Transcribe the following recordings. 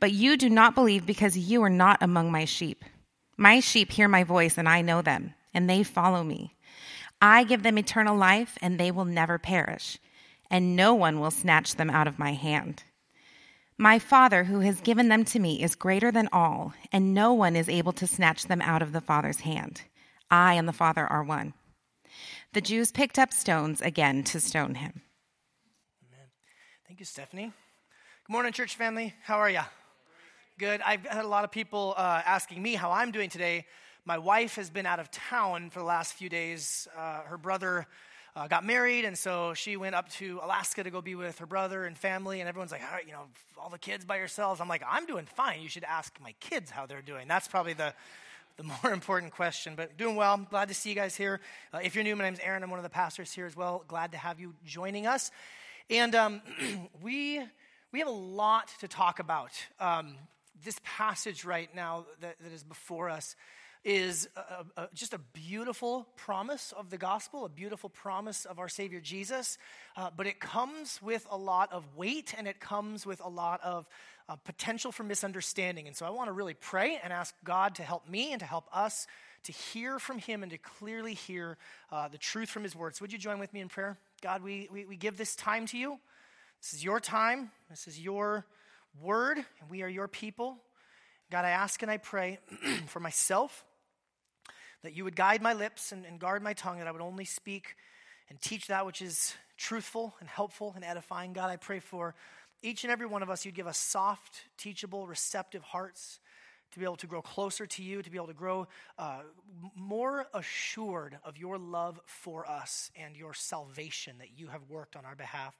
But you do not believe because you are not among my sheep. My sheep hear my voice, and I know them, and they follow me. I give them eternal life, and they will never perish, and no one will snatch them out of my hand. My Father, who has given them to me, is greater than all, and no one is able to snatch them out of the Father's hand. I and the Father are one. The Jews picked up stones again to stone him. Amen. Thank you, Stephanie. Good morning, church family. How are you? Good. I've had a lot of people uh, asking me how I'm doing today. My wife has been out of town for the last few days. Uh, her brother uh, got married, and so she went up to Alaska to go be with her brother and family. And everyone's like, you know, all the kids by yourselves. I'm like, I'm doing fine. You should ask my kids how they're doing. That's probably the the more important question. But doing well. Glad to see you guys here. Uh, if you're new, my name's Aaron. I'm one of the pastors here as well. Glad to have you joining us. And um, we we have a lot to talk about. Um, this passage right now that, that is before us is a, a, just a beautiful promise of the gospel, a beautiful promise of our Savior Jesus. Uh, but it comes with a lot of weight and it comes with a lot of uh, potential for misunderstanding. And so I want to really pray and ask God to help me and to help us to hear from Him and to clearly hear uh, the truth from His words. Would you join with me in prayer? God, we, we, we give this time to you. This is your time, this is your word, and we are your people. God, I ask and I pray for myself that you would guide my lips and, and, guard my tongue, that I would only speak and teach that which is truthful and helpful and edifying. God, I pray for each and every one of us, you'd give us soft, teachable, receptive hearts to be able to grow closer to you, to be able to grow uh, more assured of your love for us and your salvation that you have worked on our behalf.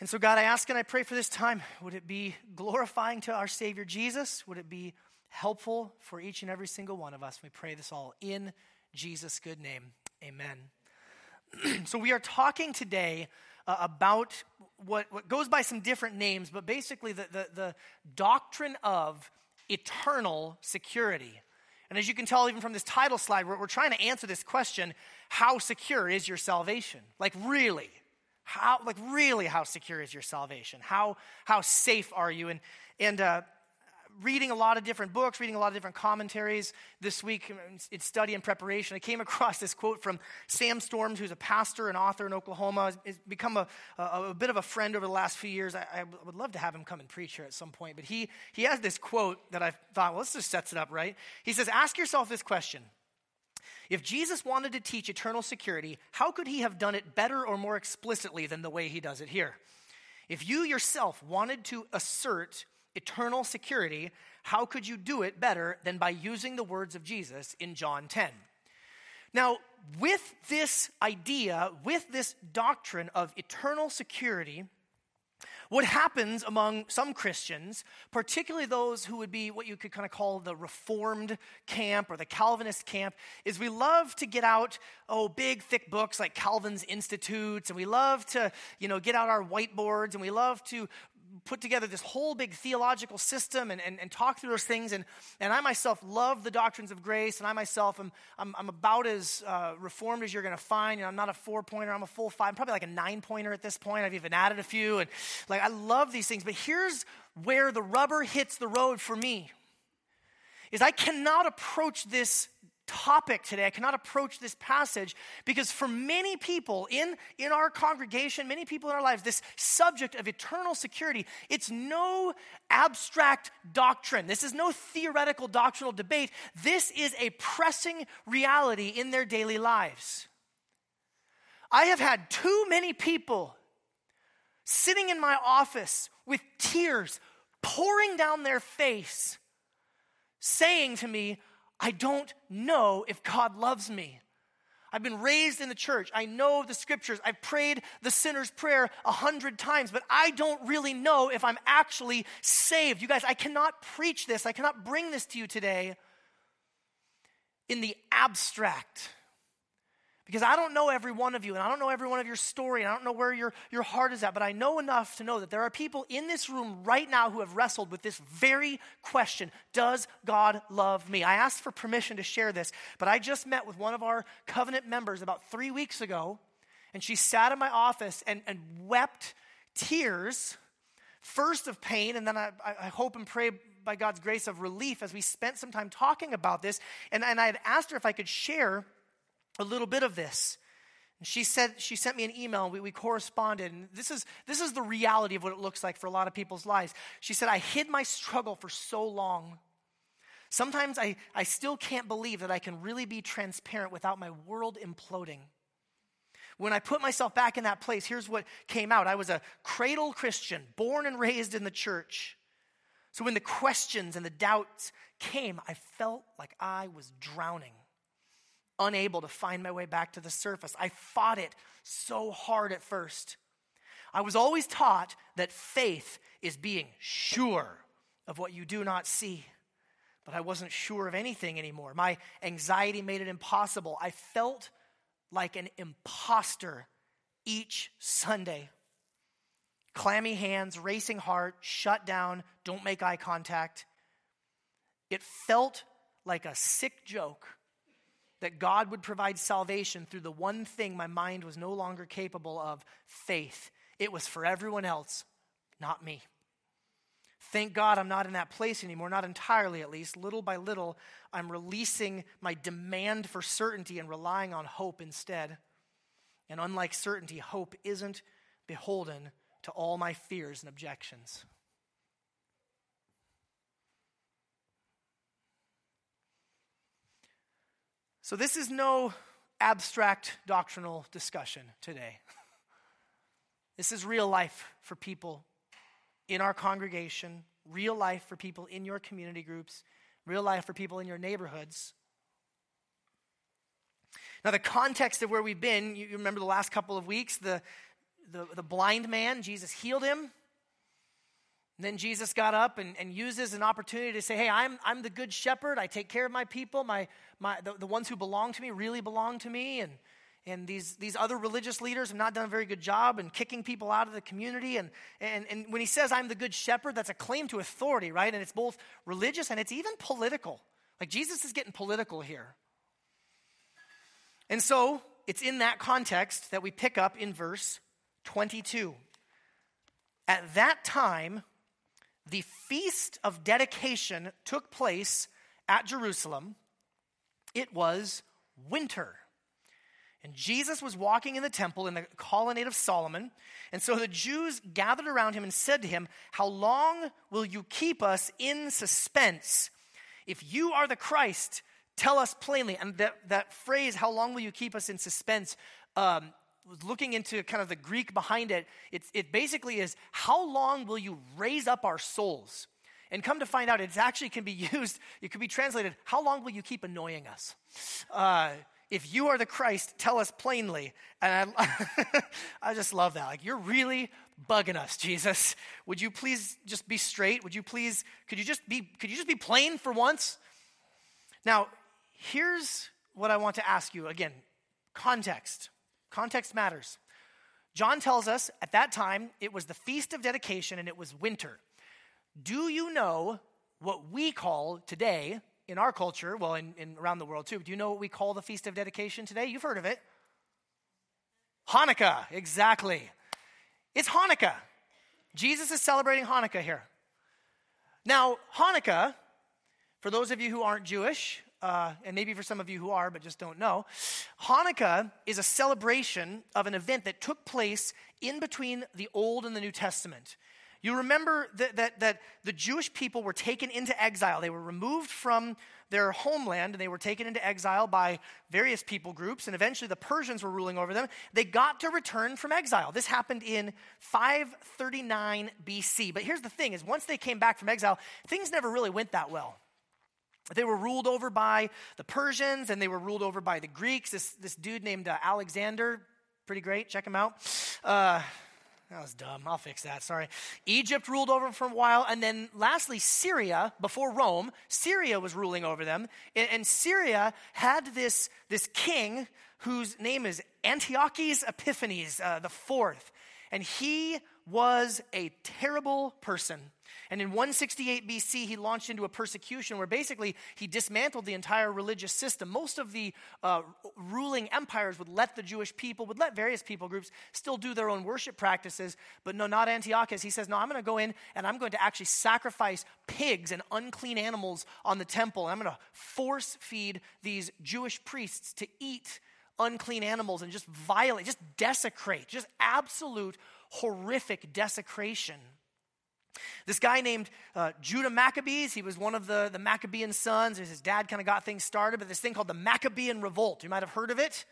And so, God, I ask and I pray for this time. Would it be glorifying to our Savior Jesus? Would it be helpful for each and every single one of us? We pray this all in Jesus' good name. Amen. so, we are talking today uh, about what, what goes by some different names, but basically the, the, the doctrine of eternal security. And as you can tell, even from this title slide, we're, we're trying to answer this question how secure is your salvation? Like, really? How, like, really, how secure is your salvation? How, how safe are you? And, and uh, reading a lot of different books, reading a lot of different commentaries this week in study and preparation, I came across this quote from Sam Storms, who's a pastor and author in Oklahoma. He's become a, a, a bit of a friend over the last few years. I, I, would love to have him come and preach here at some point. But he, he has this quote that I thought, well, this just sets it up right. He says, Ask yourself this question if Jesus wanted to teach eternal security, how could he have done it better or more explicitly than the way he does it here? If you yourself wanted to assert eternal security, how could you do it better than by using the words of Jesus in John 10? Now, with this idea, with this doctrine of eternal security, what happens among some Christians, particularly those who would be what you could kind of call the Reformed camp or the Calvinist camp, is we love to get out, oh, big, thick books like Calvin's Institutes, and we love to, you know, get out our whiteboards, and we love to put together this whole big theological system and, and, and, talk through those things. And, and I myself love the doctrines of grace, and I myself am I'm, I'm about as uh, reformed as you're going to find. You know, I'm not a four pointer, I'm a full five, I'm probably like a nine pointer at this point. I've even added a few. And like, I love these things. But here's where the rubber hits the road for me is I cannot approach this topic today. I cannot approach this passage because for many people in, in our congregation, many people in our lives, this subject of eternal security, it's no abstract doctrine. This is no theoretical doctrinal debate. This is a pressing reality in their daily lives. I have had too many people sitting in my office with tears pouring down their face saying to me, I don't know if God loves me. I've been raised in the church. I know the scriptures. I've prayed the sinner's prayer a hundred times, but I don't really know if I'm actually saved. You guys, I cannot preach this. I cannot bring this to you today in the abstract. Because I don't know every one of you, and I don't know every one of your story, and I don't know where your, your heart is at, but I know enough to know that there are people in this room right now who have wrestled with this very question Does God love me? I asked for permission to share this, but I just met with one of our covenant members about three weeks ago, and she sat in my office and, and wept tears, first of pain, and then I, I hope and pray by God's grace of relief as we spent some time talking about this. And, and I had asked her if I could share a little bit of this. And she said she sent me an email we, we corresponded. And this is this is the reality of what it looks like for a lot of people's lives. She said i hid my struggle for so long. Sometimes I, I still can't believe that i can really be transparent without my world imploding. When i put myself back in that place here's what came out. I was a cradle christian born and raised in the church. So when the questions and the doubts came i felt like i was drowning unable to find my way back to the surface. I fought it so hard at first. I was always taught that faith is being sure of what you do not see. But I wasn't sure of anything anymore. My anxiety made it impossible. I felt like an imposter each Sunday. Clammy hands, racing heart, shut down, don't make eye contact. It felt like a sick joke that God would provide salvation through the one thing my mind was no longer capable of faith. It was for everyone else, not me. Thank God I'm not in that place anymore, not entirely at least. Little by little, I'm releasing my demand for certainty and relying on hope instead. And unlike certainty, hope isn't beholden to all my fears and objections. So, this is no abstract doctrinal discussion today. This is real life for people in our congregation, real life for people in your community groups, real life for people in your neighborhoods. Now, the context of where we've been, you remember the last couple of weeks, the, the, the blind man, Jesus healed him. And then Jesus got up and, and uses an opportunity to say, Hey, I'm, I'm the good shepherd. I take care of my people. My, my, the, the ones who belong to me really belong to me. And, and these, these other religious leaders have not done a very good job in kicking people out of the community. And, and, and when he says, I'm the good shepherd, that's a claim to authority, right? And it's both religious and it's even political. Like Jesus is getting political here. And so it's in that context that we pick up in verse 22. At that time, the feast of dedication took place at Jerusalem. It was winter. And Jesus was walking in the temple in the colonnade of Solomon. And so the Jews gathered around him and said to him, How long will you keep us in suspense? If you are the Christ, tell us plainly. And that, that phrase, How long will you keep us in suspense? Um, was looking into kind of the Greek behind it, it basically is how long will you raise up our souls? And come to find out, it actually can be used, it could be translated, how long will you keep annoying us? Uh, if you are the Christ, tell us plainly. And I, I just love that. Like, you're really bugging us, Jesus. Would you please just be straight? Would you please, could you just be, could you just be plain for once? Now, here's what I want to ask you again context. Context matters. John tells us at that time it was the feast of dedication and it was winter. Do you know what we call today in our culture, well, in, in, around the world too, do you know what we call the feast of dedication today? You've heard of it. Hanukkah, exactly. It's Hanukkah. Jesus is celebrating Hanukkah here. Now, Hanukkah, for those of you who aren't Jewish, uh, and maybe for some of you who are, but just don't know, Hanukkah is a celebration of an event that took place in between the Old and the New Testament. You remember that, that, that the Jewish people were taken into exile. They were removed from their homeland and they were taken into exile by various people groups, and eventually the Persians were ruling over them. They got to return from exile. This happened in 539 BC. But here's the thing is once they came back from exile, things never really went that well. They were ruled over by the Persians and they were ruled over by the Greeks. This, this dude named uh, Alexander, pretty great, check him out. Uh, that was dumb. I'll fix that. Sorry. Egypt ruled over for a while. And then lastly, Syria, before Rome, Syria was ruling over them. And, Syria had this, this king whose name is Antiochus Epiphanes uh, the fourth. And he was a terrible person. And in 168 BC, he launched into a persecution where basically he dismantled the entire religious system. Most of the uh, ruling empires would let the Jewish people, would let various people groups still do their own worship practices, but no, not Antiochus. He says, No, I'm going to go in and I'm going to actually sacrifice pigs and unclean animals on the temple. And I'm going to force feed these Jewish priests to eat unclean animals and just violate, just desecrate, just absolute horrific desecration. This guy named uh, Judah Maccabees, he was one of the, the Maccabean sons. His dad kind of got things started, but this thing called the Maccabean Revolt. You might have heard of it.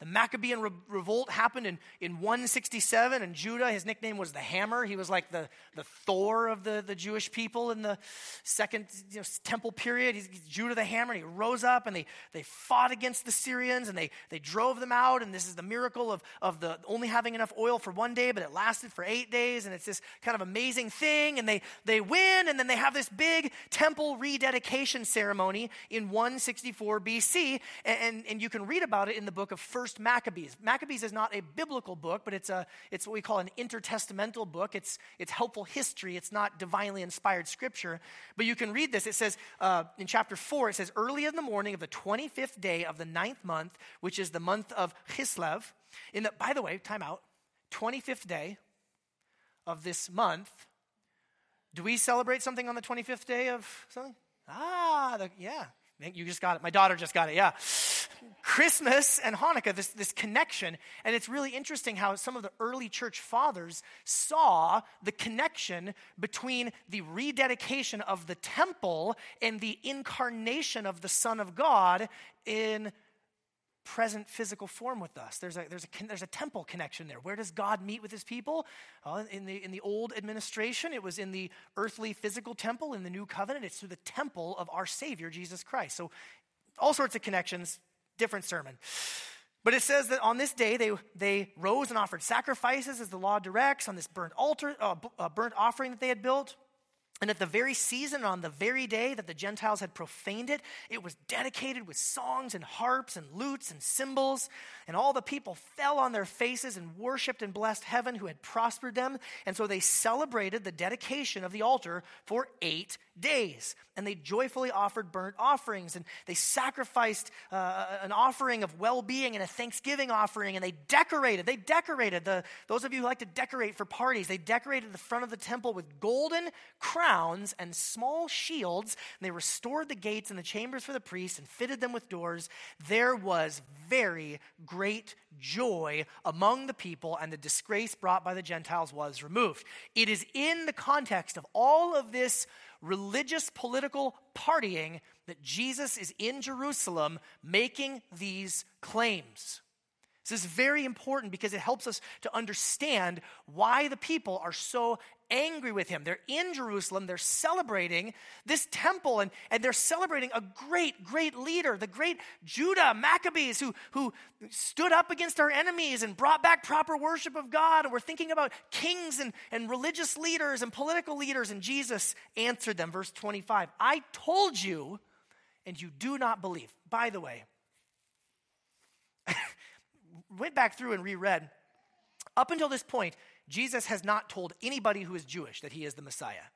The Maccabean re- revolt happened in, in 167, and Judah, his nickname was the Hammer. He was like the, the Thor of the, the Jewish people in the second you know, temple period. He's, he's Judah the Hammer, and he rose up, and they, they fought against the Syrians, and they, they drove them out. And this is the miracle of, of the only having enough oil for one day, but it lasted for eight days, and it's this kind of amazing thing. And they, they win, and then they have this big temple rededication ceremony in 164 BC, and, and, and you can read about it in the book of First First Maccabees. Maccabees is not a biblical book, but it's, a, it's what we call an intertestamental book. It's, it's helpful history. It's not divinely inspired scripture. But you can read this. It says uh, in chapter 4, it says, Early in the morning of the 25th day of the ninth month, which is the month of Chislev, in the, by the way, time out, 25th day of this month, do we celebrate something on the 25th day of something? Ah, the, yeah, you just got it. My daughter just got it, yeah. Christmas and Hanukkah, this, this connection. And it's really interesting how some of the early church fathers saw the connection between the rededication of the temple and the incarnation of the Son of God in present physical form with us. There's a, there's, a, there's a temple connection there. Where does God meet with his people? Well, in, the, in the old administration, it was in the earthly physical temple. In the new covenant, it's through the temple of our Savior, Jesus Christ. So, all sorts of connections different sermon. But it says that on this day they, they rose and offered sacrifices as the law directs on this burnt altar, uh, uh, burnt offering that they had built. And at the very season, on the very day that the Gentiles had profaned it, it was dedicated with songs and harps and lutes and cymbals. And all the people fell on their faces and worshiped and blessed heaven who had prospered them. And so they celebrated the dedication of the altar for eight days. And they joyfully offered burnt offerings and they sacrificed uh, an offering of well being and a thanksgiving offering. And they decorated, they decorated, the, those of you who like to decorate for parties, they decorated the front of the temple with golden crowns and small shields. And they restored the gates and the chambers for the priests and fitted them with doors. There was very great joy among the people, and the disgrace brought by the Gentiles was removed. It is in the context of all of this religious political partying that Jesus is in Jerusalem making these claims. This is very important because it helps us to understand why the people are so angry with him. They're in Jerusalem, they're celebrating this temple, and, and they're celebrating a great, great leader, the great Judah Maccabees, who, who stood up against our enemies and brought back proper worship of God. And we're thinking about kings and, and religious leaders and political leaders, and Jesus answered them. Verse 25 I told you, and you do not believe. By the way, went back through and reread. Up until this point, Jesus has not told anybody who is Jewish that he is the Messiah.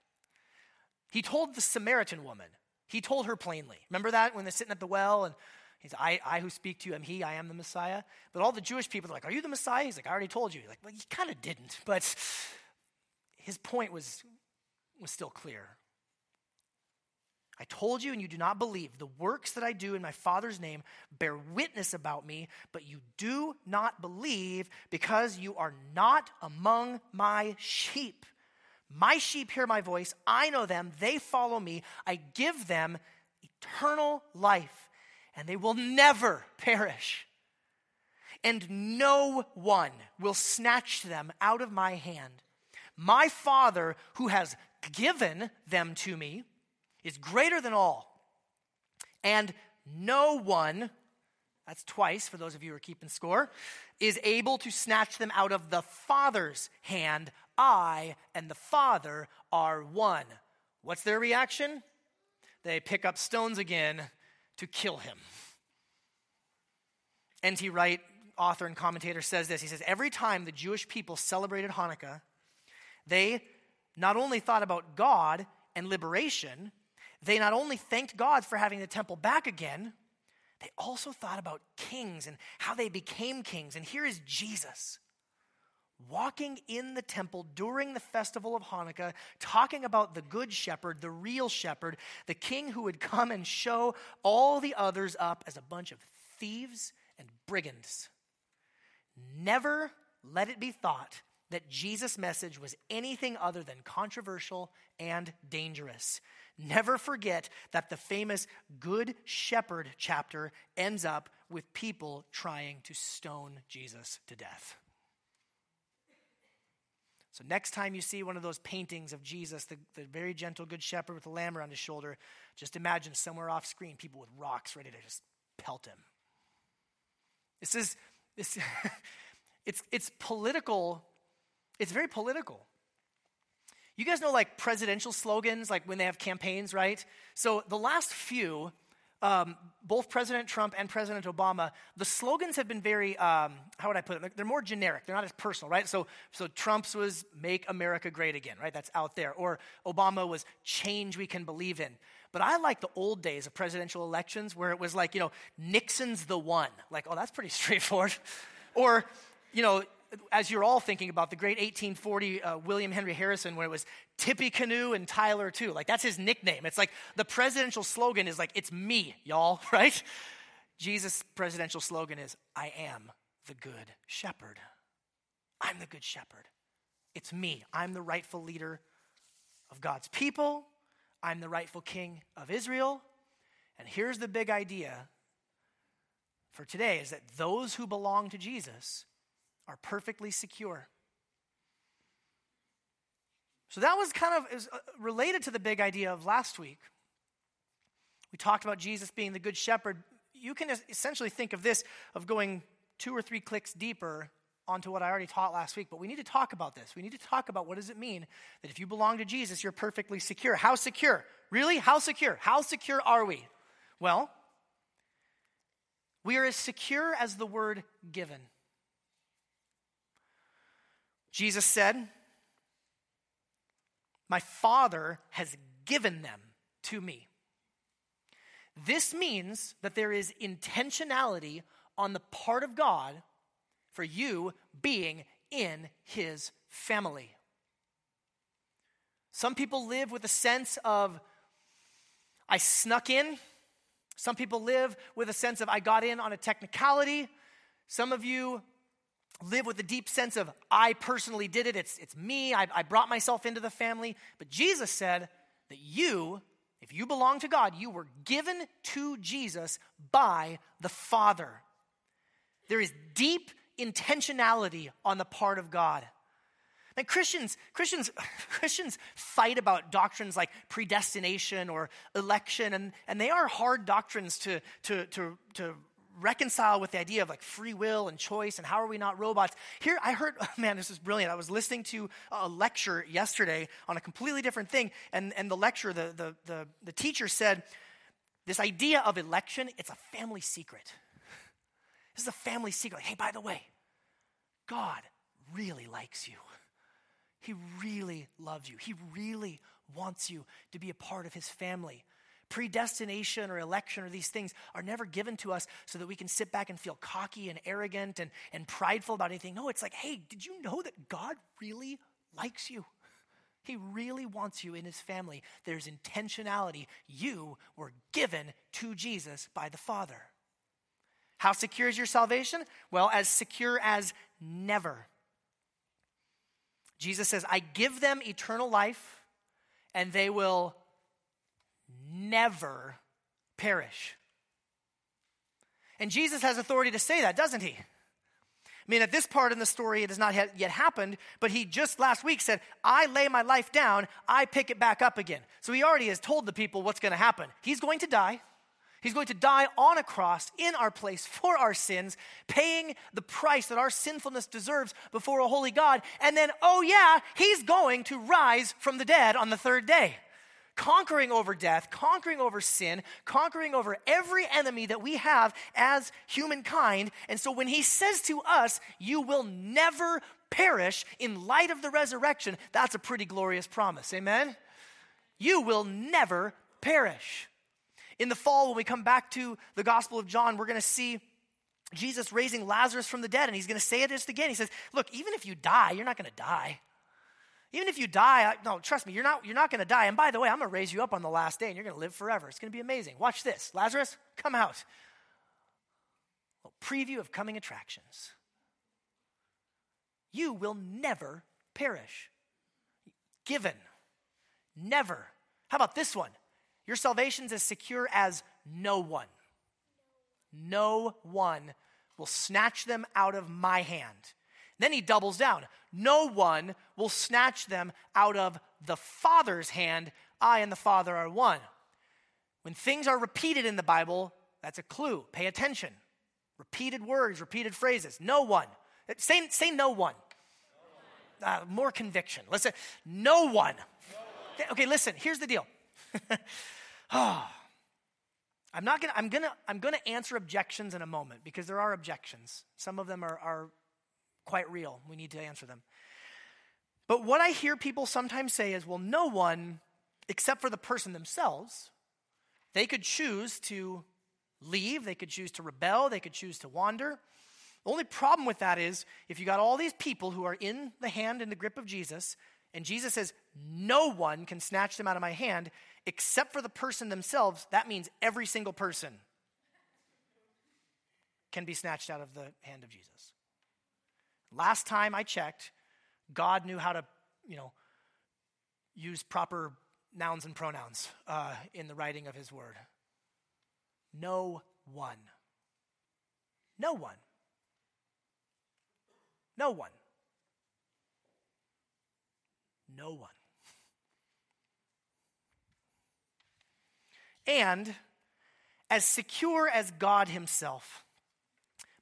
He told the Samaritan woman, he told her plainly. Remember that when they're sitting at the well and he's I, I who speak to you am he, I am the Messiah. But all the Jewish people are like, Are you the Messiah? He's like, I already told you. He's like, well, he kind of didn't, but his point was was still clear. I told you, and you do not believe. The works that I do in my Father's name bear witness about me, but you do not believe because you are not among my sheep. My sheep hear my voice. I know them. They follow me. I give them eternal life, and they will never perish. And no one will snatch them out of my hand. My Father, who has given them to me, is greater than all, and no one, that's twice for those of you who are keeping score, is able to snatch them out of the Father's hand. I and the Father are one. What's their reaction? They pick up stones again to kill him. N.T. Wright, author and commentator, says this. He says, Every time the Jewish people celebrated Hanukkah, they not only thought about God and liberation, they not only thanked God for having the temple back again, they also thought about kings and how they became kings. And here is Jesus walking in the temple during the festival of Hanukkah, talking about the good shepherd, the real shepherd, the king who would come and show all the others up as a bunch of thieves and brigands. Never let it be thought that Jesus' message was anything other than controversial and dangerous. Never forget that the famous Good Shepherd chapter ends up with people trying to stone Jesus to death. So, next time you see one of those paintings of Jesus, the, the very gentle Good Shepherd with a lamb around his shoulder, just imagine somewhere off screen people with rocks ready to just pelt him. This is, this, it's, it's political, it's very political. You guys know like presidential slogans, like when they have campaigns, right? So the last few, um, both President Trump and President Obama, the slogans have been very, um, how would I put it? They're more generic. They're not as personal, right? So, so Trump's was "Make America Great Again," right? That's out there. Or Obama was "Change We Can Believe In." But I like the old days of presidential elections where it was like, you know, Nixon's the one. Like, oh, that's pretty straightforward. or, you know, as you're all thinking about the great 1840 uh, William Henry Harrison, when it was Tippecanoe and Tyler too. Like that's his nickname. It's like the presidential slogan is like, it's me, y'all, right? Jesus' presidential slogan is, I am the good shepherd. I'm the good shepherd. It's me. I'm the rightful leader of God's people. I'm the rightful king of Israel. And here's the big idea for today is that those who belong to Jesus are perfectly secure. So that was kind of is uh, related to the big idea of last week. We talked about Jesus being the good shepherd. You can essentially think of this of going two or three clicks deeper onto what I already taught last week, but we need to talk about this. We need to talk about what does it mean that if you belong to Jesus, you're perfectly secure. How secure? Really? How secure? How secure are we? Well, we are as secure as the word given. Jesus said, My Father has given them to me. This means that there is intentionality on the part of God for you being in his family. Some people live with a sense of, I snuck in. Some people live with a sense of, I got in on a technicality. Some of you live with a deep sense of, I personally did it, it's, it's me, I, I brought myself into the family. But Jesus said that you, if you belong to God, you were given to Jesus by the Father. There is deep intentionality on the part of God. And Christians, Christians, Christians fight about doctrines like predestination or election, and, and they are hard doctrines to, to, to, to reconcile with the idea of like free will and choice and how are we not robots. Here, I heard, oh man, this is brilliant. I was listening to a lecture yesterday on a completely different thing, and, and the lecture, the, the, the, the teacher said, this idea of election, it's a family secret. This is a family secret. Hey, by the way, God really likes you. He really loves you. He really wants you to be a part of his family. Predestination or election or these things are never given to us so that we can sit back and feel cocky and arrogant and, and prideful about anything. No, it's like, hey, did you know that God really likes you? He really wants you in his family. There's intentionality. You were given to Jesus by the Father. How secure is your salvation? Well, as secure as never. Jesus says, I give them eternal life, and they will never perish. And Jesus has authority to say that, doesn't he? I mean, at this part in the story, it has not yet happened, but he just last week said, I lay my life down, I pick it back up again. So he already has told the people what's going to happen. He's going to die, He's going to die on a cross in our place for our sins, paying the price that our sinfulness deserves before a holy God. And then, oh yeah, he's going to rise from the dead on the third day, conquering over death, conquering over sin, conquering over every enemy that we have as humankind. And so when he says to us, You will never perish in light of the resurrection, that's a pretty glorious promise. Amen? You will never perish. In the fall, when we come back to the Gospel of John, we're going to see Jesus raising Lazarus from the dead, and he's going to say it just again. He says, Look, even if you die, you're not going to die. Even if you die, I, no, trust me, you're not, you're not going to die. And by the way, I'm going to raise you up on the last day, and you're going to live forever. It's going to be amazing. Watch this. Lazarus, come out. A preview of coming attractions. You will never perish. Given. Never. How about this one? Your salvation's as secure as no one. No one will snatch them out of my hand. Then he doubles down. No one will snatch them out of the Father's hand. I and the Father are one. When things are repeated in the Bible, that's a clue. Pay attention. Repeated words, repeated phrases. No one. Say, say no one. Uh, more conviction. Listen, no one. no one. Okay, listen, here's the deal. Oh, I'm not gonna, I'm gonna, I'm gonna answer objections in a moment because there are objections. Some of them are, are quite real. We need to answer them. But what I hear people sometimes say is, well, no one, except for the person themselves, they could choose to leave, they could choose to rebel, they could choose to wander. The only problem with that is if you got all these people who are in the hand and the grip of Jesus, and Jesus says, no one can snatch them out of my hand, except for the person themselves, that means every single person can be snatched out of the hand of Jesus. Last time I checked, God knew how to, you know, use proper nouns and pronouns uh, in the writing of his word. No one. No one. No one. No one. and as secure as God Himself.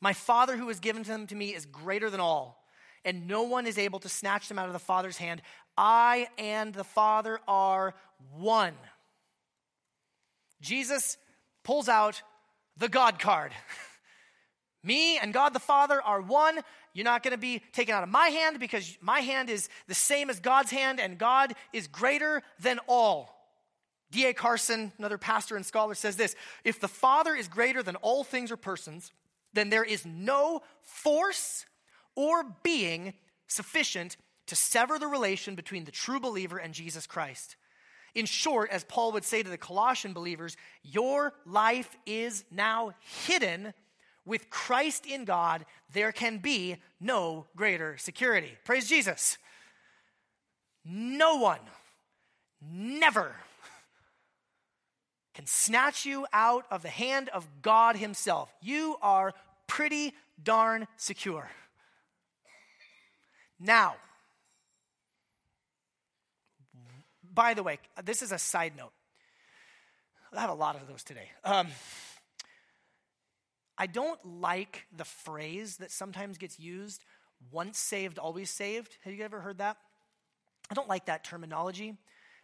My Father who has given them to me is greater than all, and no one is able to snatch them out of the Father's hand. I and the Father are one. Jesus pulls out the God card. Me and God the Father are one. You're not going to be taken out of my hand because my hand is the same as God's hand, and God is greater than all. D.A. Carson, another pastor and scholar, says this If the Father is greater than all things or persons, then there is no force or being sufficient to sever the relation between the true believer and Jesus Christ. In short, as Paul would say to the Colossian believers, your life is now hidden with Christ in God. There can be no greater security. Praise Jesus. No one, never can snatch you out of the hand of God Himself. You are pretty darn secure. Now, by the way, this is a side note. I have a lot of those today. Um, I don't like the phrase that sometimes gets used once saved, always saved. Have you ever heard that? I don't like that terminology.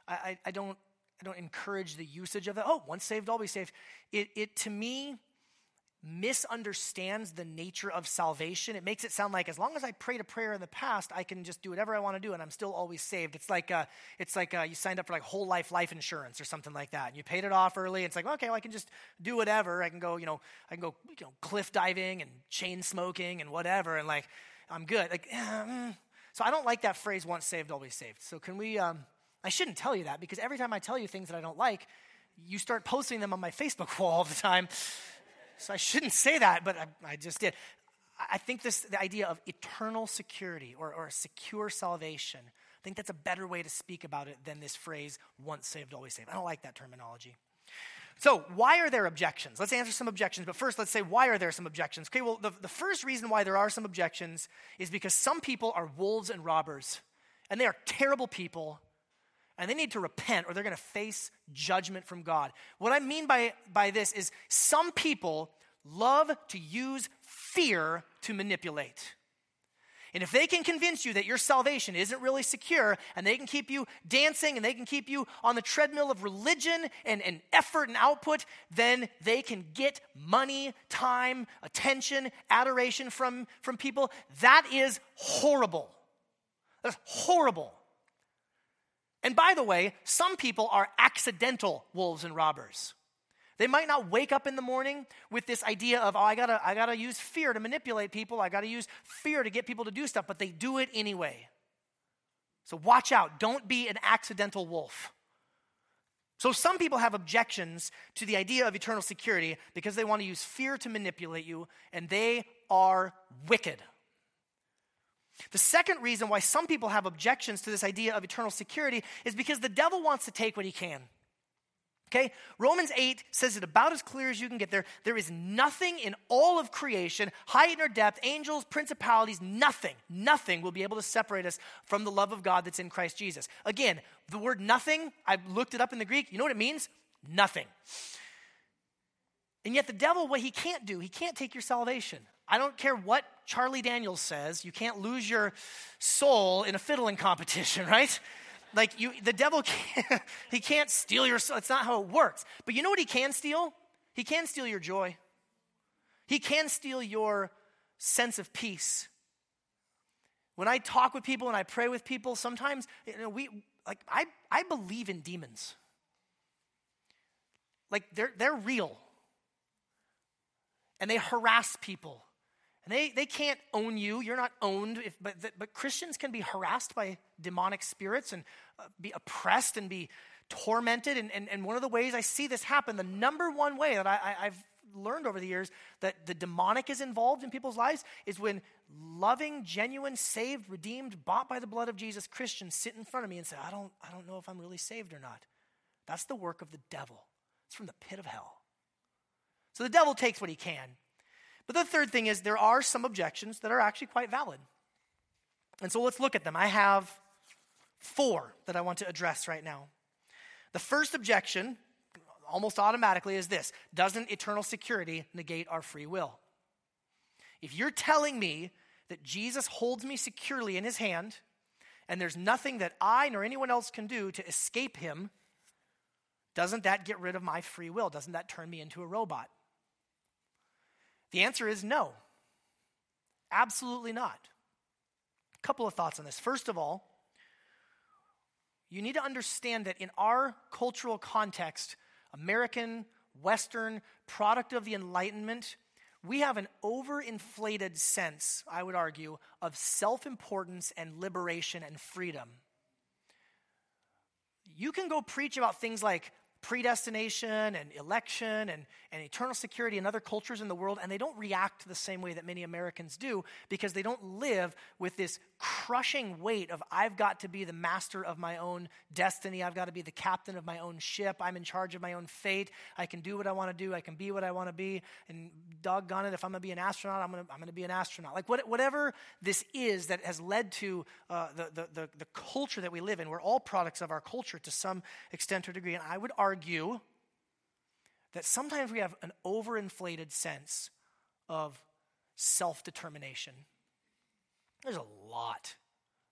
I, I, I don't I don't encourage the usage of that. Oh, once saved, always saved. It, it to me misunderstands the nature of salvation. It makes it sound like as long as I prayed a prayer in the past, I can just do whatever I want to do, and I'm still always saved. It's like uh, it's like uh, you signed up for like whole life life insurance or something like that, and you paid it off early. It's like okay, well, I can just do whatever. I can go, you know, I can go, you know, cliff diving and chain smoking and whatever, and like I'm good. Like, so I don't like that phrase "once saved, always saved." So can we? Um, I shouldn't tell you that because every time I tell you things that I don't like, you start posting them on my Facebook wall all the time. So I shouldn't say that, but I, I just did. I think this the idea of eternal security or, or secure salvation. I think that's a better way to speak about it than this phrase once saved, always saved. I don't like that terminology. So, why are there objections? Let's answer some objections, but first, let's say why are there some objections? Okay, well, the, the first reason why there are some objections is because some people are wolves and robbers, and they are terrible people, and they need to repent or they're going to face judgment from God. What I mean by, by this is some people love to use fear to manipulate. And if they can convince you that your salvation isn't really secure and they can keep you dancing and they can keep you on the treadmill of religion and, and effort and output, then they can get money, time, attention, adoration from, from people. That is horrible. That's horrible. And by the way, some people are accidental wolves and robbers. They might not wake up in the morning with this idea of, oh, I gotta, I gotta use fear to manipulate people. I gotta use fear to get people to do stuff, but they do it anyway. So watch out. Don't be an accidental wolf. So some people have objections to the idea of eternal security because they want to use fear to manipulate you, and they are wicked. The second reason why some people have objections to this idea of eternal security is because the devil wants to take what he can. Okay? Romans 8 says it about as clear as you can get there. There is nothing in all of creation, height or depth, angels, principalities, nothing, nothing will be able to separate us from the love of God that's in Christ Jesus. Again, the word nothing, I looked it up in the Greek. You know what it means? Nothing. And yet, the devil, what he can't do, he can't take your salvation. I don't care what Charlie Daniels says, you can't lose your soul in a fiddling competition, right? Like you, the devil can't, he can't steal your soul. It's not how it works. But you know what he can steal? He can steal your joy. He can steal your sense of peace. When I talk with people and I pray with people, sometimes you know, we like I, I believe in demons. Like they're they're real. And they harass people. And they, they can't own you. You're not owned. If, but, but Christians can be harassed by demonic spirits and uh, be oppressed and be tormented. And, and, and one of the ways I see this happen, the number one way that I, I, I've learned over the years that the demonic is involved in people's lives is when loving, genuine, saved, redeemed, bought by the blood of Jesus Christians sit in front of me and say, I don't, I don't know if I'm really saved or not. That's the work of the devil. It's from the pit of hell. So the devil takes what he can. But the third thing is there are some objections that are actually quite valid. And so let's look at them. I have four that I want to address right now. The first objection, almost automatically, is this Doesn't eternal security negate our free will? If you're telling me that Jesus holds me securely in his hand, and there's nothing that I nor anyone else can do to escape him, doesn't that get rid of my free will? Doesn't that turn me into a robot? The answer is no. Absolutely not. A couple of thoughts on this. First of all, you need to understand that in our cultural context, American, Western, product of the Enlightenment, we have an overinflated sense, I would argue, of self importance and liberation and freedom. You can go preach about things like predestination and election and, and eternal security in other cultures in the world, and they don't react the same way that many Americans do because they don't live with this crushing weight of I've got to be the master of my own destiny. I've got to be the captain of my own ship. I'm in charge of my own fate. I can do what I want to do. I can be what I want to be. And doggone it, if I'm going to be an astronaut, I'm going to, I'm going to be an astronaut. Like what, whatever this is that has led to uh, the, the, the, the culture that we live in, we're all products of our culture to some extent or degree. And I would argue that sometimes we have an overinflated sense of self determination. There's a lot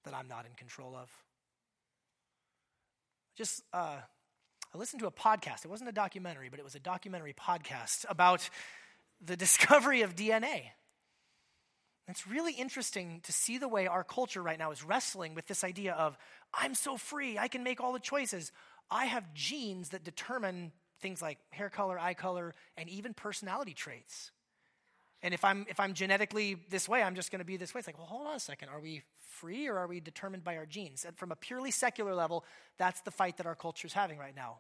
that I'm not in control of. Just, uh, I listened to a podcast. It wasn't a documentary, but it was a documentary podcast about the discovery of DNA. It's really interesting to see the way our culture right now is wrestling with this idea of, I'm so free, I can make all the choices. I have genes that determine things like hair color, eye color, and even personality traits. And if I'm if I'm genetically this way, I'm just going to be this way. It's like, well, hold on a second. Are we free or are we determined by our genes? And from a purely secular level, that's the fight that our culture is having right now.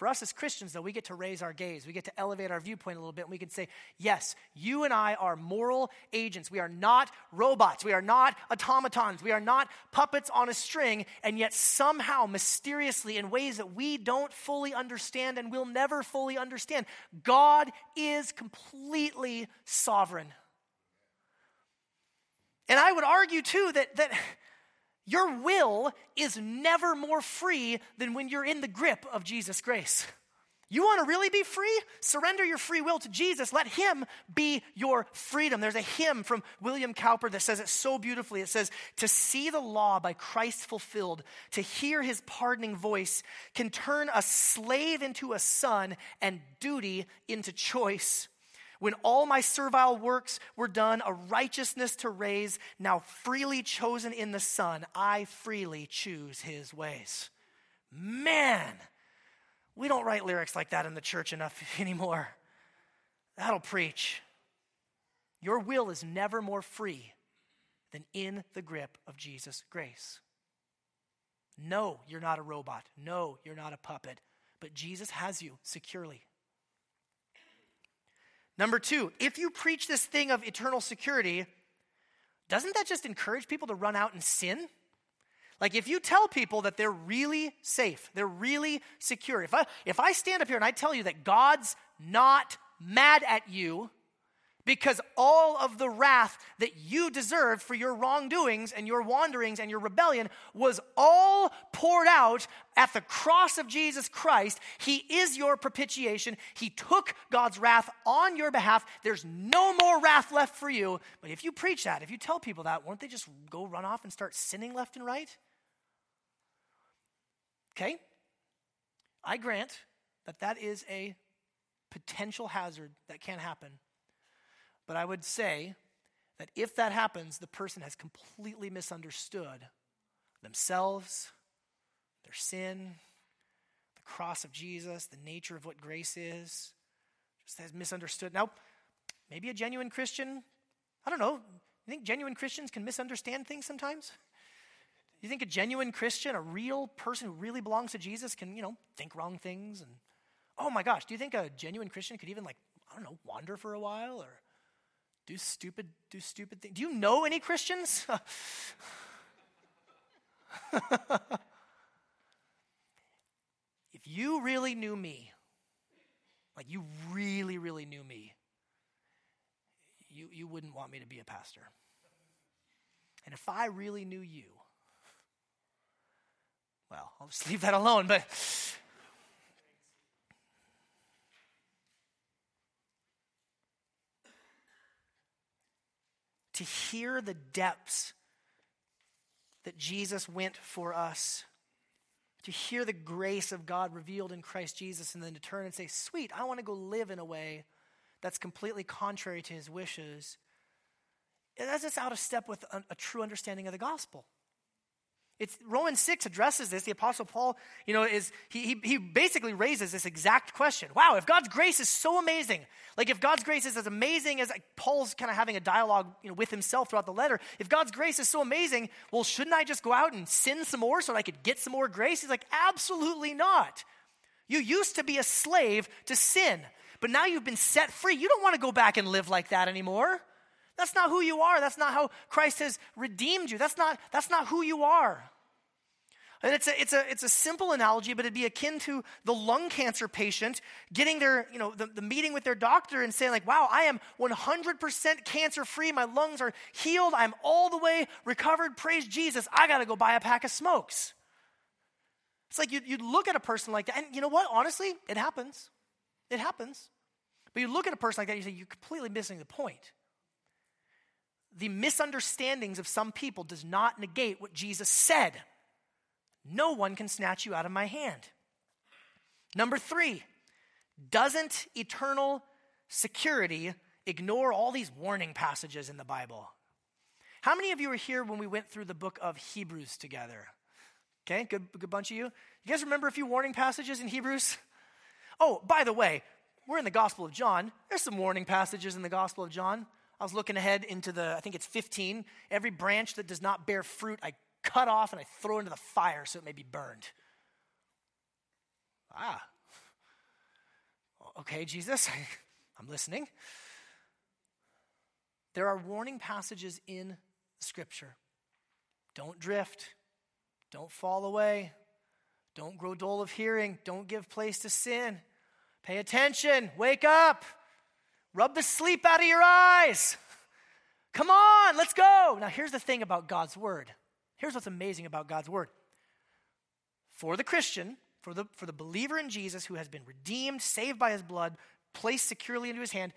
For us as Christians, though, we get to raise our gaze. We get to elevate our viewpoint a little bit. And we can say, yes, you and I are moral agents. We are not robots. We are not automatons. We are not puppets on a string. And yet, somehow, mysteriously, in ways that we don't fully understand and will never fully understand, God is completely sovereign. And I would argue, too, that, that Your will is never more free than when you're in the grip of Jesus' grace. You want to really be free? Surrender your free will to Jesus. Let Him be your freedom. There's a hymn from William Cowper that says it so beautifully. It says, To see the law by Christ fulfilled, to hear His pardoning voice, can turn a slave into a son and duty into choice. When all my servile works were done, a righteousness to raise, now freely chosen in the Son, I freely choose His ways. Man! We don't write lyrics like that in the church enough anymore. That'll preach. Your will is never more free than in the grip of Jesus' grace. No, you're not a robot. No, you're not a puppet. But Jesus has you securely. Number two, if you preach this thing of eternal security, doesn't that just encourage people to run out and sin? Like if you tell people that they're really safe, they're really secure. If I if I stand up here and I tell you that God's not mad at you because all of the wrath that you deserved for your wrongdoings and your wanderings and your rebellion was all poured out at the cross of Jesus Christ. He is your propitiation. He took God's wrath on your behalf. There's no more wrath left for you. But if you preach that, if you tell people that, won't they just go run off and start sinning left and right? Okay? I grant that that is a potential hazard that can happen. But I would say that if that happens, the person has completely misunderstood themselves, their sin, the cross of Jesus, the nature of what grace is. Just has misunderstood. Now, maybe a genuine Christian, I don't know. You think genuine Christians can misunderstand things sometimes? You think a genuine Christian, a real person who really belongs to Jesus, can, you know, think wrong things? And oh my gosh, do you think a genuine Christian could even, like, I don't know, wander for a while or do stupid, do stupid things? Do you know any Christians? if you really knew me, like you really, really knew me, you, you wouldn't want me to be a pastor. And if I really knew you, well, I'll just leave that alone, but. to hear the depths that Jesus went for us, to hear the grace of God revealed in Christ Jesus, and then to turn and say, Sweet, I want to go live in a way that's completely contrary to his wishes. That's just out of step with a, a true understanding of the gospel. It's Romans 6 addresses this. The apostle Paul, you know, is he, he, he basically raises this exact question. Wow, if God's grace is so amazing, like if God's grace is as amazing as like, Paul's kind of having a dialogue, you know, with himself throughout the letter, if God's grace is so amazing, well, shouldn't I just go out and sin some more so that I could get some more grace? He's like, absolutely not. You used to be a slave to sin, but now you've been set free. You don't want to go back and live like that anymore. That's not who you are. That's not how Christ has redeemed you. That's not, that's not who you are. And it's a, it's, a, it's a simple analogy, but it'd be akin to the lung cancer patient getting their, you know, the, the meeting with their doctor and saying, like, wow, I am 100% cancer free. My lungs are healed. I'm all the way recovered. Praise Jesus. I got to go buy a pack of smokes. It's like you'd, you'd look at a person like that, and you know what? Honestly, it happens. It happens. But you look at a person like that, you say, you're completely missing the point the misunderstandings of some people does not negate what Jesus said. No one can snatch you out of my hand. Number three, doesn't eternal security ignore all these warning passages in the Bible? How many of you were here when we went through the book of Hebrews together? Okay, good, good bunch of you. You guys remember a few warning passages in Hebrews? Oh, by the way, we're in the Gospel of John. There's some warning passages in the Gospel of John. I was looking ahead into the, I think it's 15. Every branch that does not bear fruit, I cut off and I throw into the fire so it may be burned. Ah. Okay, Jesus, I'm listening. There are warning passages in Scripture. Don't drift. Don't fall away. Don't grow dull of hearing. Don't give place to sin. Pay attention. Wake up. Rub the sleep out of your eyes. Come on, let's go. Now, here's the thing about God's word. Here's what's amazing about God's word. For the Christian, for the, for the believer in Jesus who has been redeemed, saved by his blood, placed securely into his hand,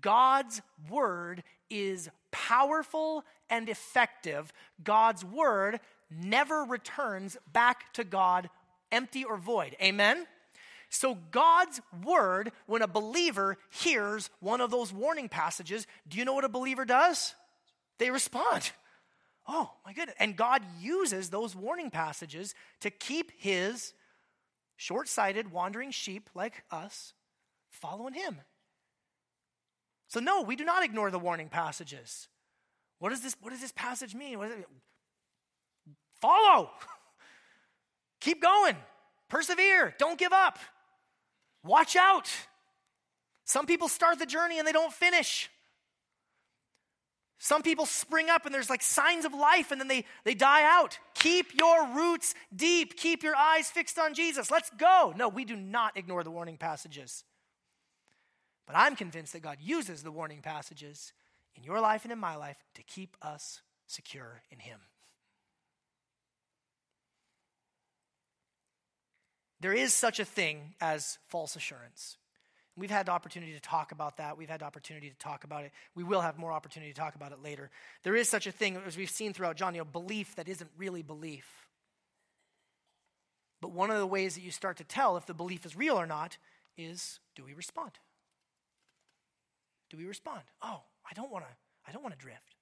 God's word is powerful and effective. God's word never returns back to God empty or void. Amen? So, God's word, when a believer hears one of those warning passages, do you know what a believer does? They respond. Oh, my goodness. And God uses those warning passages to keep his short sighted, wandering sheep like us following him. So, no, we do not ignore the warning passages. What does this, what does this passage mean? What it, follow. Keep going. Persevere. Don't give up. Watch out. Some people start the journey and they don't finish. Some people spring up and there's like signs of life and then they, they die out. Keep your roots deep. Keep your eyes fixed on Jesus. Let's go. No, we do not ignore the warning passages. But I'm convinced that God uses the warning passages in your life and in my life to keep us secure in Him. There is such a thing as false assurance. We've had the opportunity to talk about that. We've had the opportunity to talk about it. We will have more opportunity to talk about it later. There is such a thing, as we've seen throughout John, you know, belief that isn't really belief. But one of the ways that you start to tell if the belief is real or not is do we respond? Do we respond? Oh, I don't want to I don't want to drift.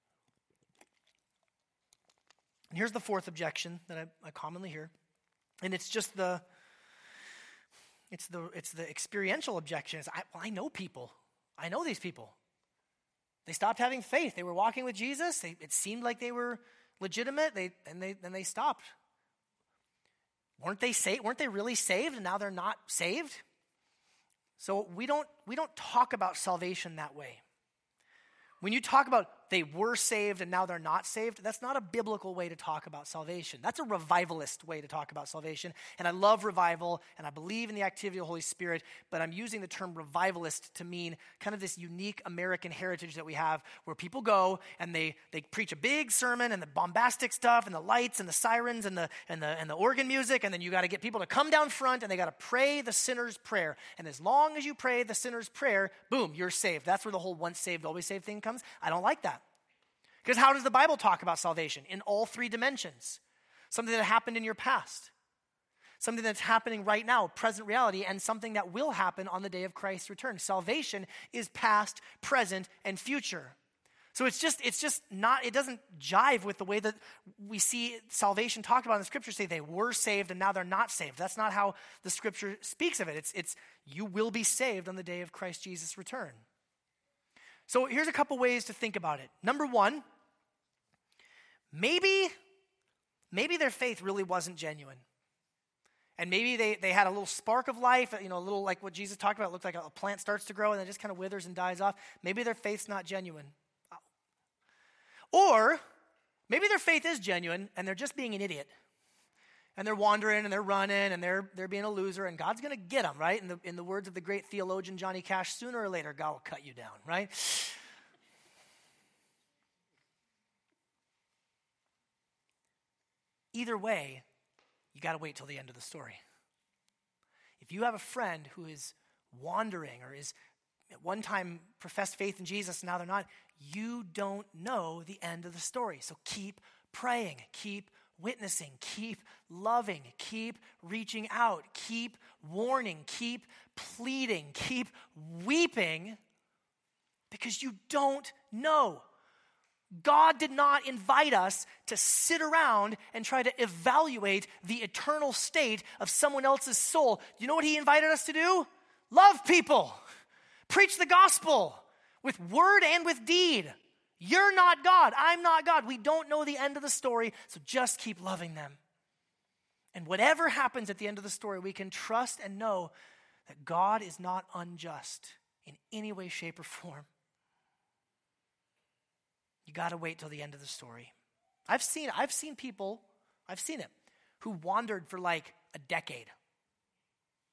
And here's the fourth objection that I, I commonly hear. And it's just the it's the it's the experiential objection. I, well, I know people. I know these people. They stopped having faith. They were walking with Jesus. They, it seemed like they were legitimate. They and they then they stopped. Weren't they saved? Weren't they really saved? And now they're not saved. So we don't we don't talk about salvation that way. When you talk about they were saved and now they're not saved, that's not a biblical way to talk about salvation. That's a revivalist way to talk about salvation. And I love revival and I believe in the activity of the Holy Spirit, but I'm using the term revivalist to mean kind of this unique American heritage that we have where people go and they, they preach a big sermon and the bombastic stuff and the lights and the sirens and the, and the, and the organ music, and then you got to get people to come down front and they got to pray the sinner's prayer. And as long as you pray the sinner's prayer, boom, you're saved. That's where the whole once saved, always saved thing comes. I don't like that. Because how does the Bible talk about salvation? In all three dimensions something that happened in your past, something that's happening right now, present reality, and something that will happen on the day of Christ's return. Salvation is past, present, and future. So it's just it's just not it doesn't jive with the way that we see salvation talked about in the scripture say they were saved and now they're not saved. That's not how the scripture speaks of it. It's it's you will be saved on the day of Christ Jesus return. So here's a couple ways to think about it. Number 1, maybe maybe their faith really wasn't genuine. And maybe they, they had a little spark of life, you know, a little like what Jesus talked about. It looked like a plant starts to grow and then just kind of withers and dies off. Maybe their faith's not genuine. Oh. Or maybe their faith is genuine and they're just being an idiot. And they're wandering and they're running and they're, they're being a loser and God's going to get them, right? In the, in the words of the great theologian Johnny Cash, sooner or later, God will cut you down, right? Either way, you got to wait till the end of the story. If you have a friend who is wandering or is at one time professed faith in Jesus, now they're not, you don't know the end of the story. So keep praying, keep witnessing, keep loving, keep reaching out, keep warning, keep pleading, keep weeping because you don't know. God did not invite us to sit around and try to evaluate the eternal state of someone else's soul. You know what He invited us to do? Love people, preach the gospel with word and with deed. You're not God. I'm not God. We don't know the end of the story, so just keep loving them. And whatever happens at the end of the story, we can trust and know that God is not unjust in any way, shape, or form. You got to wait till the end of the story. I've seen I've seen people, I've seen it, who wandered for like a decade.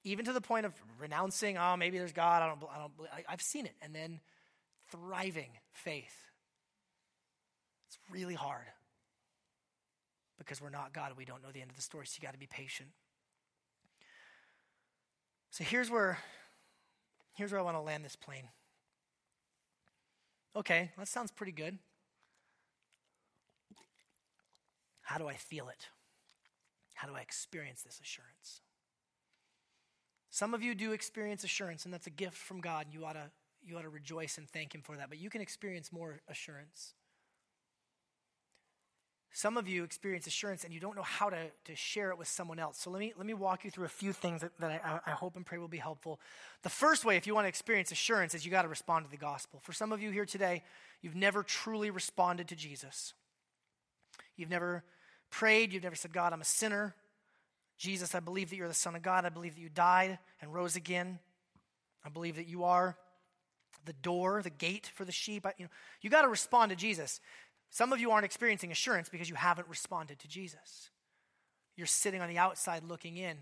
Even to the point of renouncing, oh, maybe there's God, I don't, I don't, I've seen it. And then thriving faith. It's really hard. because we're not God. We don't know the end of the story, so you got to be patient. So here's where here's where I want to land this plane. Okay, that sounds pretty good. How do I feel it? How do I experience this assurance? Some of you do experience assurance, and that's a gift from God. You ought to, you ought to rejoice and thank Him for that. But you can experience more assurance. Some of you experience assurance and you don't know how to, to share it with someone else. So let me, let me walk you through a few things that, that I, I hope and pray will be helpful. The first way, if you want to experience assurance, is you got to respond to the gospel. For some of you here today, you've never truly responded to Jesus. You've never prayed, you've never said, God, I'm a sinner. Jesus, I believe that you're the Son of God. I believe that you died and rose again. I believe that you are the door, the gate for the sheep. I, you know, you got to respond to Jesus. Some of you aren't experiencing assurance because you haven't responded to Jesus. You're sitting on the outside looking in.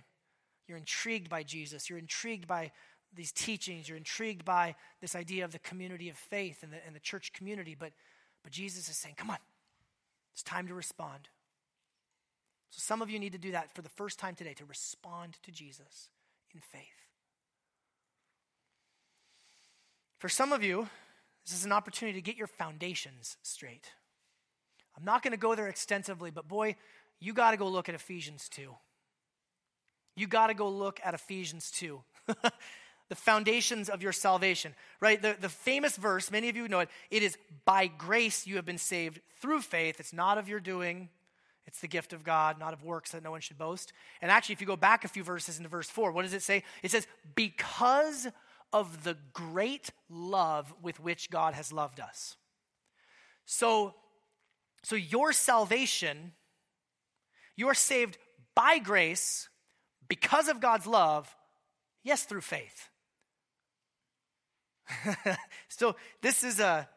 You're intrigued by Jesus. You're intrigued by these teachings. You're intrigued by this idea of the community of faith and the, and the church community. But, but Jesus is saying, come on, it's time to respond. So some of you need to do that for the first time today to respond to Jesus in faith. For some of you, this is an opportunity to get your foundations straight. I'm not going to go there extensively, but boy, you got to go look at Ephesians 2. You got to go look at Ephesians 2. the foundations of your salvation, right? The, the famous verse, many of you know it, it is by grace you have been saved through faith. It's not of your doing, it's the gift of God, not of works that no one should boast. And actually, if you go back a few verses into verse 4, what does it say? It says, because of the great love with which God has loved us. So, so your salvation, you are saved by grace because of God's love, yes, through faith. so this is a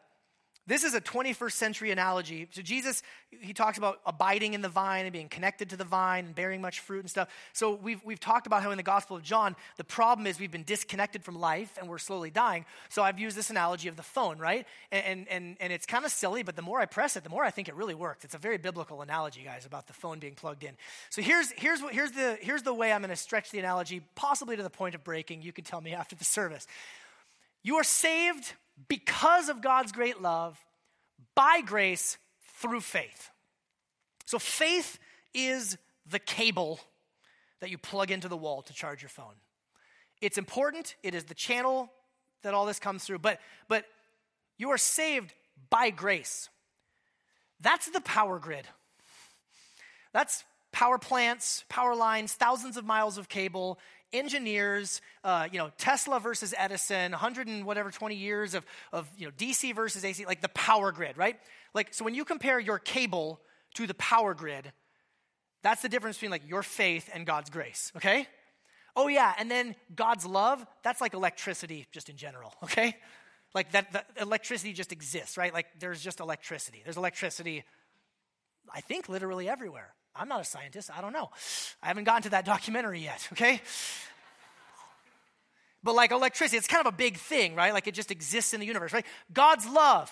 this is a 21st century analogy. So, Jesus, he talks about abiding in the vine and being connected to the vine and bearing much fruit and stuff. So, we've, we've talked about how in the Gospel of John, the problem is we've been disconnected from life and we're slowly dying. So, I've used this analogy of the phone, right? And, and, and it's kind of silly, but the more I press it, the more I think it really works. It's a very biblical analogy, guys, about the phone being plugged in. So, here's, here's, what, here's, the, here's the way I'm going to stretch the analogy, possibly to the point of breaking. You can tell me after the service. You are saved because of God's great love, by grace through faith. So faith is the cable that you plug into the wall to charge your phone. It's important, it is the channel that all this comes through, but but you are saved by grace. That's the power grid. That's power plants, power lines, thousands of miles of cable, engineers, uh, you know, Tesla versus Edison, 100 and whatever, 20 years of, of, you know, DC versus AC, like the power grid, right? Like, so when you compare your cable to the power grid, that's the difference between like your faith and God's grace, okay? Oh, yeah, and then God's love, that's like electricity just in general, okay? Like that, that electricity just exists, right? Like there's just electricity. There's electricity, I think, literally everywhere. I'm not a scientist. I don't know. I haven't gotten to that documentary yet, okay? But like electricity, it's kind of a big thing, right? Like it just exists in the universe, right? God's love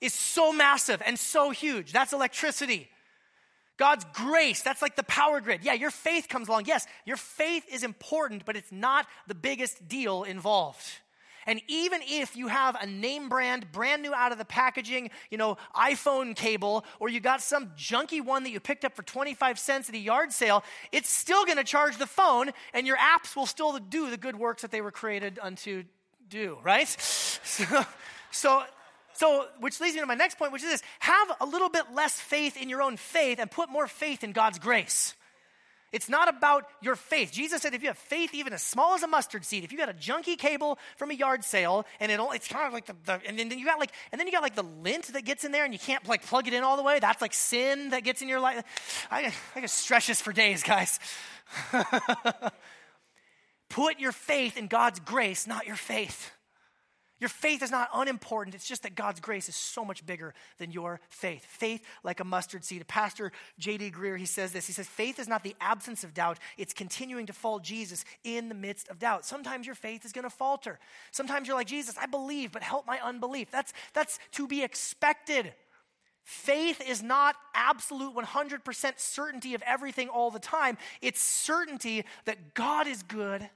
is so massive and so huge. That's electricity. God's grace, that's like the power grid. Yeah, your faith comes along. Yes, your faith is important, but it's not the biggest deal involved. And even if you have a name brand, brand new out of the packaging, you know, iPhone cable, or you got some junky one that you picked up for 25 cents at a yard sale, it's still going to charge the phone, and your apps will still do the good works that they were created unto do, right? So, so so, which leads me to my next point, which is this have a little bit less faith in your own faith and put more faith in God's grace. It's not about your faith. Jesus said if you have faith even as small as a mustard seed, if you got a junky cable from a yard sale and it it's kind of like the, the and then you got like and then you got like the lint that gets in there and you can't like plug it in all the way. That's like sin that gets in your life. I, I could stretch this for days, guys. Put your faith in God's grace, not your faith. Your faith is not unimportant. It's just that God's grace is so much bigger than your faith. Faith like a mustard seed. Pastor J.D. Greear, he says this. He says, faith is not the absence of doubt. It's continuing to follow Jesus in the midst of doubt. Sometimes your faith is going to falter. Sometimes you're like, Jesus, I believe, but help my unbelief. That's, that's to be expected. Faith is not absolute 100% certainty of everything all the time. It's certainty that God is good.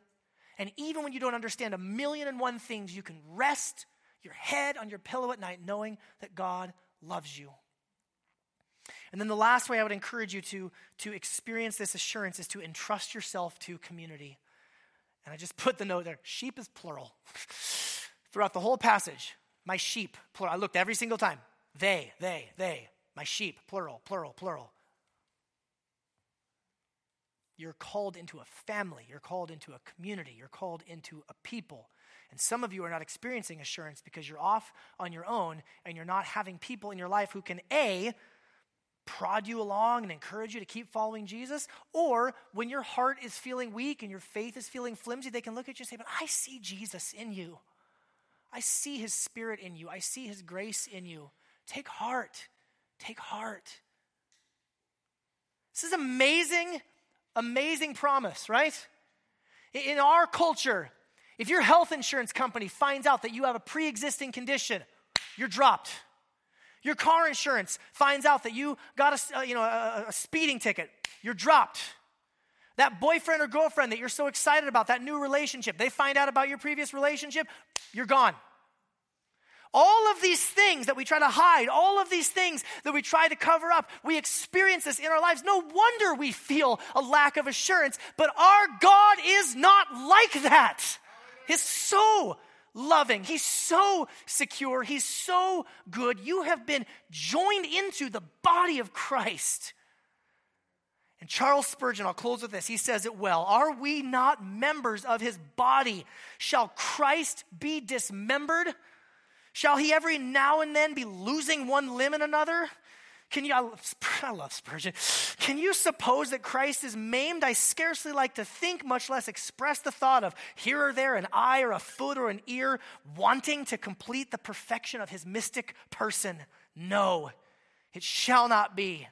And even when you don't understand a million and one things, you can rest your head on your pillow at night knowing that God loves you. And then the last way I would encourage you to, to experience this assurance is to entrust yourself to community. And I just put the note there sheep is plural. Throughout the whole passage, my sheep, plural. I looked every single time. They, they, they, my sheep, plural, plural, plural. You're called into a family. You're called into a community. You're called into a people. And some of you are not experiencing assurance because you're off on your own and you're not having people in your life who can, A, prod you along and encourage you to keep following Jesus. Or when your heart is feeling weak and your faith is feeling flimsy, they can look at you and say, But I see Jesus in you. I see his spirit in you. I see his grace in you. Take heart. Take heart. This is amazing, amazing promise, right? In our culture, if your health insurance company finds out that you have a pre existing condition, you're dropped. Your car insurance finds out that you got a, uh, you know, a, a speeding ticket, you're dropped. That boyfriend or girlfriend that you're so excited about, that new relationship, they find out about your previous relationship, you're gone. All of these things that we try to hide, all of these things that we try to cover up, we experience this in our lives. No wonder we feel a lack of assurance, but our God is not like that. He's so loving, He's so secure, He's so good. You have been joined into the body of Christ. And Charles Spurgeon, I'll close with this. He says it well. Are we not members of his body? Shall Christ be dismembered? Shall he every now and then be losing one limb and another? Can you, I love Spurgeon. Can you suppose that Christ is maimed? I scarcely like to think, much less express the thought of here or there an eye or a foot or an ear wanting to complete the perfection of his mystic person. No, it shall not be.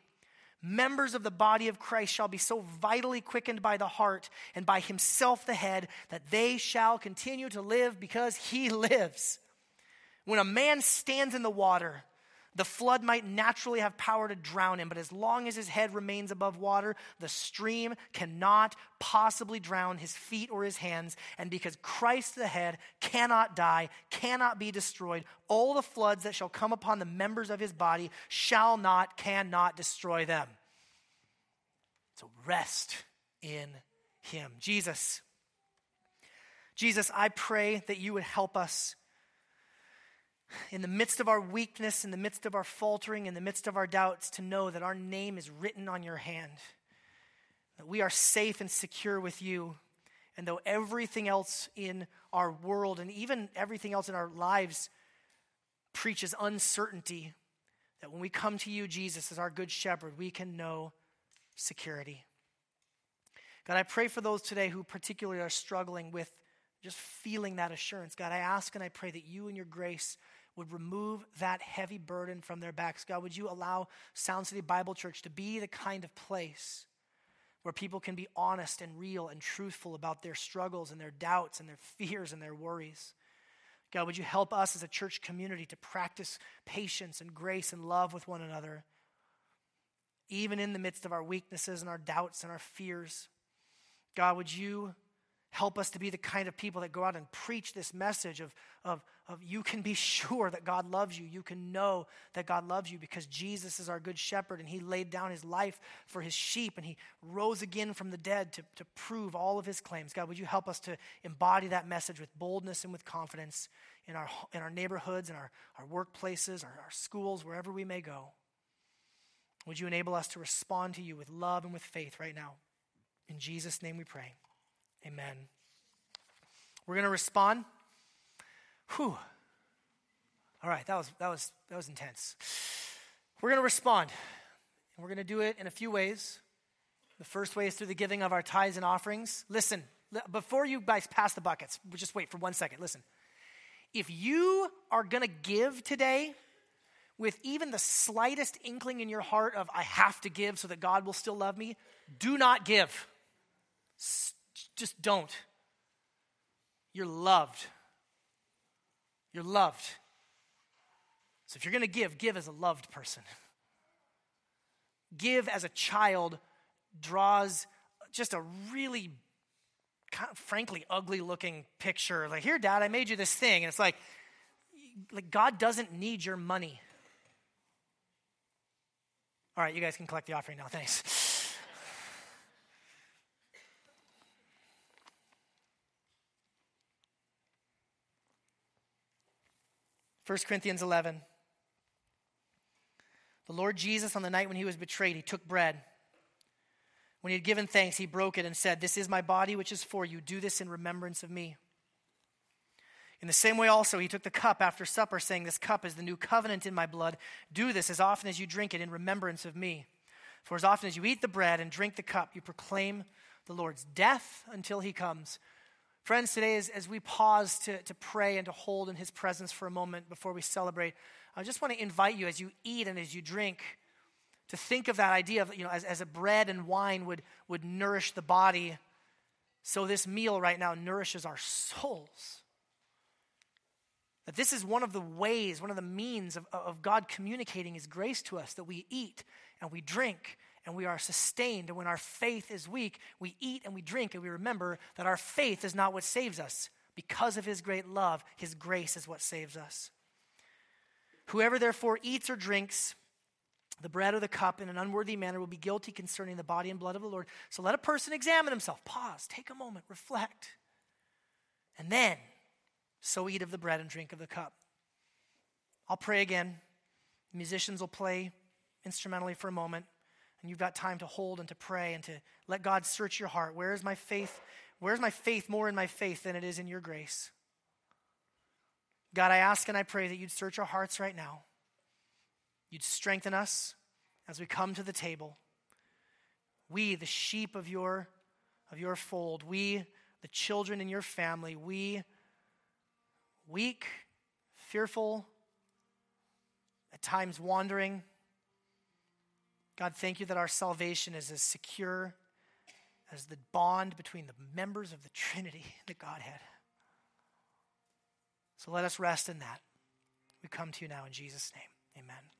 Members of the body of Christ shall be so vitally quickened by the heart and by himself the head that they shall continue to live because he lives. When a man stands in the water, the flood might naturally have power to drown him, but as long as his head remains above water, the stream cannot possibly drown his feet or his hands. And because Christ the head cannot die, cannot be destroyed, all the floods that shall come upon the members of his body shall not, cannot destroy them. So rest in him. Jesus, Jesus, I pray that you would help us in the midst of our weakness, in the midst of our faltering, in the midst of our doubts, to know that our name is written on your hand, that we are safe and secure with you. And though everything else in our world and even everything else in our lives preaches uncertainty, that when we come to you, Jesus, as our good shepherd, we can know security. God, I pray for those today who particularly are struggling with just feeling that assurance. God, I ask and I pray that you and your grace would remove that heavy burden from their backs. God, would you allow Sound City Bible Church to be the kind of place where people can be honest and real and truthful about their struggles and their doubts and their fears and their worries? God, would you help us as a church community to practice patience and grace and love with one another, even in the midst of our weaknesses and our doubts and our fears? God, would you Help us to be the kind of people that go out and preach this message of, of, of you can be sure that God loves you. You can know that God loves you because Jesus is our good shepherd and he laid down his life for his sheep and he rose again from the dead to, to prove all of his claims. God, would you help us to embody that message with boldness and with confidence in our, in our neighborhoods, in our, our workplaces, our, our schools, wherever we may go? Would you enable us to respond to you with love and with faith right now? In Jesus' name we pray. Amen. We're going to respond. Whew. All right, that was, that was, that was intense. We're going to respond. And we're going to do it in a few ways. The first way is through the giving of our tithes and offerings. Listen, before you guys pass the buckets, just wait for one second. Listen. If you are going to give today with even the slightest inkling in your heart of, I have to give so that God will still love me, do not give just don't. You're loved. You're loved. So if you're going to give, give as a loved person. give as a child draws just a really frankly ugly looking picture like here dad i made you this thing and it's like like god doesn't need your money all right you guys can collect the offering now thanks 1 Corinthians 11. The Lord Jesus, on the night when he was betrayed, he took bread. When he had given thanks, he broke it and said, This is my body, which is for you. Do this in remembrance of me. In the same way, also, he took the cup after supper, saying, This cup is the new covenant in my blood. Do this as often as you drink it in remembrance of me. For as often as you eat the bread and drink the cup, you proclaim the Lord's death until he comes. Friends, today, as, as we pause to, to pray and to hold in his presence for a moment before we celebrate, I just want to invite you as you eat and as you drink to think of that idea of, you know, as, as a bread and wine would, would nourish the body, so this meal right now nourishes our souls. That this is one of the ways, one of the means of, of God communicating His grace to us that we eat and we drink and we are sustained. And when our faith is weak, we eat and we drink and we remember that our faith is not what saves us. Because of His great love, His grace is what saves us. Whoever therefore eats or drinks the bread or the cup in an unworthy manner will be guilty concerning the body and blood of the Lord. So let a person examine himself. Pause, take a moment, reflect. And then so eat of the bread and drink of the cup. I'll pray again. musicians will play instrumentally for a moment. And you've got time to hold and to pray and to let God search your heart. Where is my faith? Where's my faith more in my faith than it is in your grace? God, I ask and I pray that you'd search our hearts right now. You'd strengthen us as we come to the table. We, the sheep of your, of your fold, we, the children in your family, we, weak, fearful, at times wandering. God, thank you that our salvation is as secure as the bond between the members of the Trinity, the Godhead. So let us rest in that. We come to you now in Jesus' name. Amen.